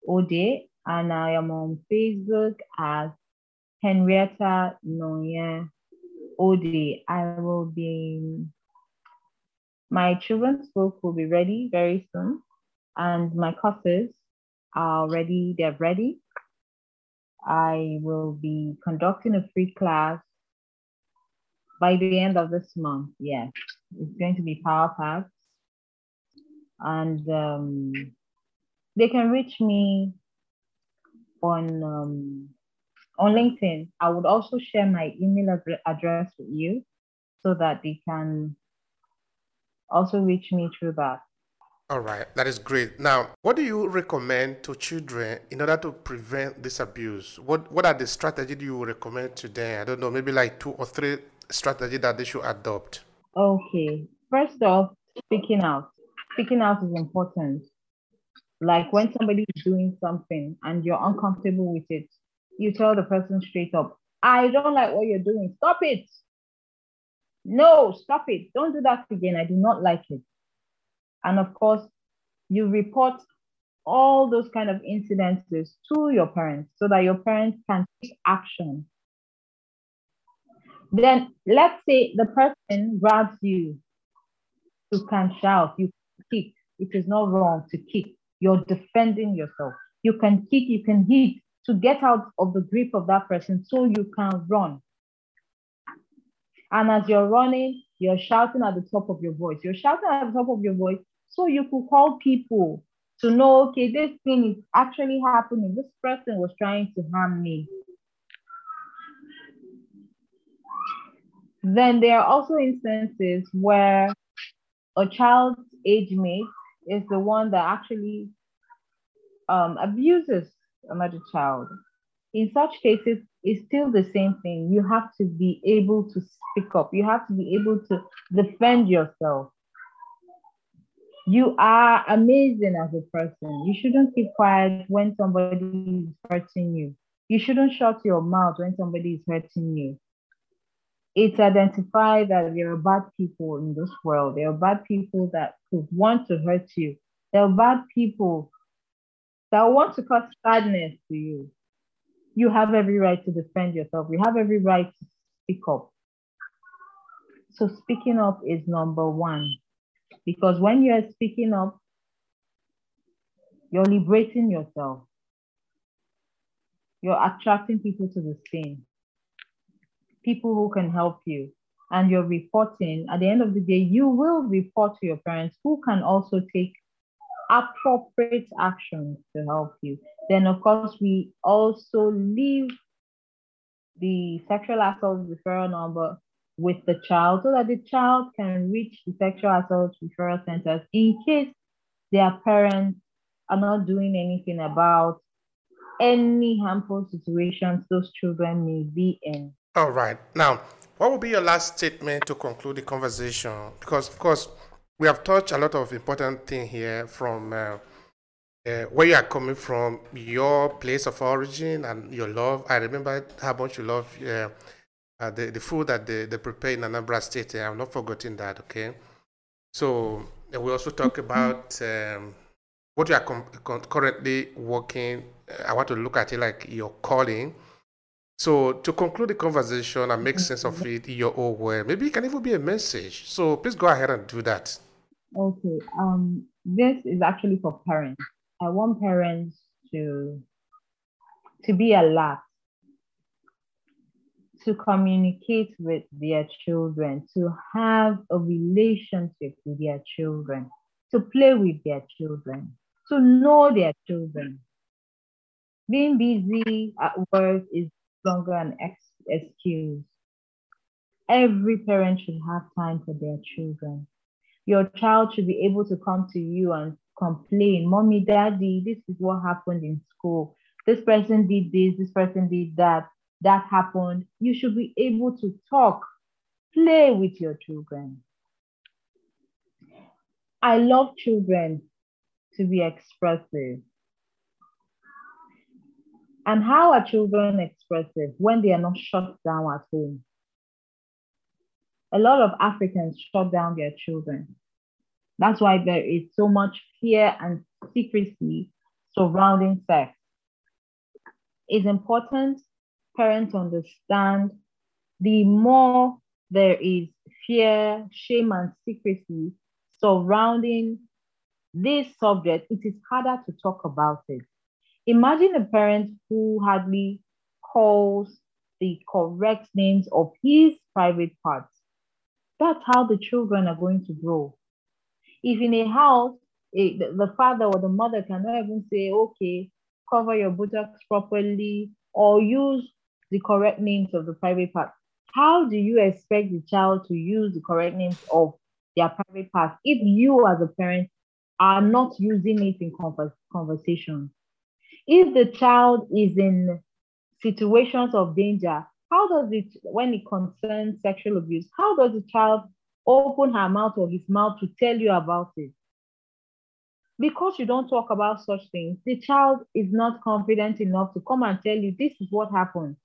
Ode, and I am on Facebook as Henrietta Nonya Ode. I will be my children's book will be ready very soon, and my courses are ready. They're ready. I will be conducting a free class by the end of this month. Yes, it's going to be Power Packs. And um, they can reach me on um, on LinkedIn. I would also share my email address with you so that they can also reach me through that. All right, that is great. Now, what do you recommend to children in order to prevent this abuse? What What are the strategies you recommend to them? I don't know, maybe like two or three strategies that they should adopt. Okay, first off, speaking out. Speaking out is important. Like when somebody is doing something and you're uncomfortable with it, you tell the person straight up, I don't like what you're doing. Stop it. No, stop it. Don't do that again. I do not like it. And of course, you report all those kind of incidences to your parents so that your parents can take action. Then let's say the person grabs you. You can shout, you kick. It is not wrong to kick. You're defending yourself. You can kick, you can hit to get out of the grip of that person so you can run. And as you're running, you're shouting at the top of your voice. You're shouting at the top of your voice so you could call people to know, okay, this thing is actually happening. This person was trying to harm me. Then there are also instances where a child's age mate is the one that actually um, abuses another child. In such cases, it's still the same thing. You have to be able to speak up. You have to be able to defend yourself. You are amazing as a person. You shouldn't keep quiet when somebody is hurting you. You shouldn't shut your mouth when somebody is hurting you. It's identify that there are bad people in this world. There are bad people that could want to hurt you. There are bad people that want to cause sadness to you. You have every right to defend yourself. You have every right to speak up. So speaking up is number one. Because when you're speaking up, you're liberating yourself. You're attracting people to the scene, people who can help you. And you're reporting, at the end of the day, you will report to your parents who can also take appropriate actions to help you. Then, of course, we also leave the sexual assault referral number with the child so that the child can reach the sexual assault referral centers in case their parents are not doing anything about any harmful situations those children may be in. All right. Now, what would be your last statement to conclude the conversation? Because, of course, we have touched a lot of important things here from uh, uh, where you are coming from, your place of origin, and your love. I remember how much you love uh, uh, the, the food that they, they prepare in Anambra State. I'm not forgetting that, okay? So we also talk about um, what you are com- currently working. I want to look at it like your calling. So to conclude the conversation and make sense of it in your own way, maybe it can even be a message. So please go ahead and do that. Okay. Um, this is actually for parents. I want parents to to be alert to communicate with their children, to have a relationship with their children, to play with their children, to know their children. Being busy at work is longer an ex- excuse. Every parent should have time for their children. Your child should be able to come to you and complain, Mommy, Daddy, this is what happened in school. This person did this, this person did that that happened, you should be able to talk, play with your children. I love children to be expressive. And how are children expressive when they are not shut down at home? A lot of Africans shut down their children. That's why there is so much fear and secrecy surrounding sex. It's important parents understand the more there is fear, shame, and secrecy surrounding this subject, it is harder to talk about it. Imagine a parent who hardly calls the correct names of his private parts. That's how the children are going to grow. If in a house, a, the father or the mother cannot even say, okay, cover your buttocks properly or use the correct names of the private parts, how do you expect the child to use the correct names of their private parts if you as a parent are not using it in conversation? If the child is in situations of danger, how does it, when it concerns sexual abuse, how does the child open her mouth or his mouth to tell you about it? Because you don't talk about such things, the child is not confident enough to come and tell you, this is what happened.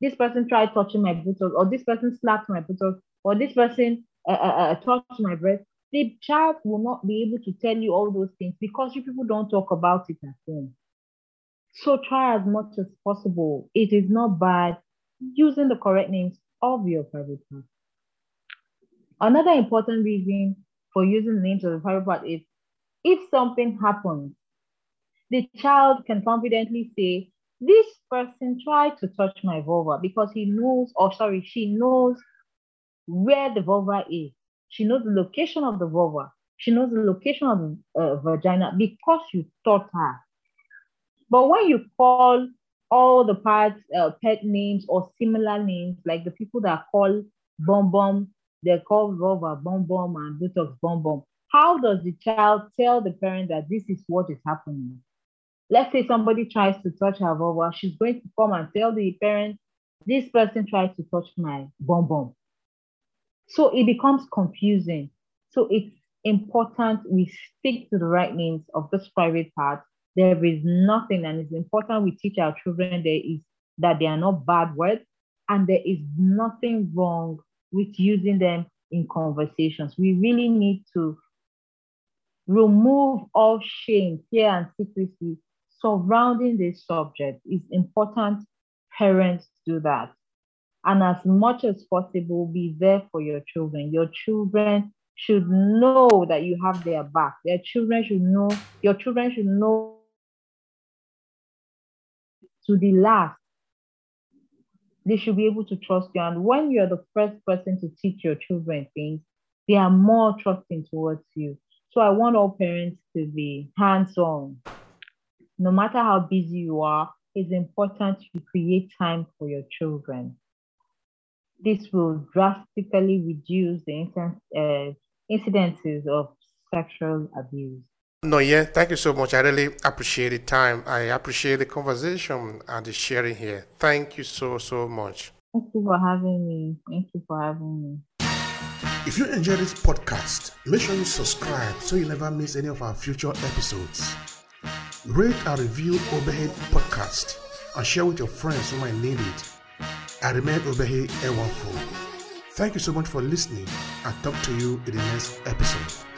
This person tried touching my buttocks, or this person slapped my buttocks, or this person uh, uh, uh, touched my breast. The child will not be able to tell you all those things because you people don't talk about it at home. So try as much as possible. It is not bad using the correct names of your private part. Another important reason for using the names of the private part is if something happens, the child can confidently say, This person tried to touch my vulva because he knows, or sorry, she knows where the vulva is. She knows the location of the vulva. She knows the location of the uh, vagina because you taught her. But when you call all the parts uh, pet names or similar names, like the people that call Bom Bom, they call Rover Bom Bom and buttocks Bom Bom, how does the child tell the parent that this is what is happening? Let's say somebody tries to touch her vulva, she's going to come and tell the parent, this person tried to touch my Bom Bom. So it becomes confusing. So it's important we stick to the right names of this private part there is nothing, and it's important we teach our children there is that they are not bad words, and there is nothing wrong with using them in conversations. We really need to remove all shame, fear, and secrecy surrounding this subject. It's important parents do that. And as much as possible, be there for your children. Your children should know that you have their back. Their children should know, your children should know to the last. They should be able to trust you. And when you're the first person to teach your children things, they are more trusting towards you. So I want all parents to be hands on. No matter how busy you are, it's important to create time for your children. This will drastically reduce the uh, incidences of sexual abuse. No, yeah, thank you so much. I really appreciate the time. I appreciate the conversation and the sharing here. Thank you so, so much. Thank you for having me. Thank you for having me. If you enjoy this podcast, make sure you subscribe so you never miss any of our future episodes. Rate and review Obehe Podcast and share with your friends who might need it. I remain Obehe Ewafo. Thank you so much for listening and talk to you in the next episode.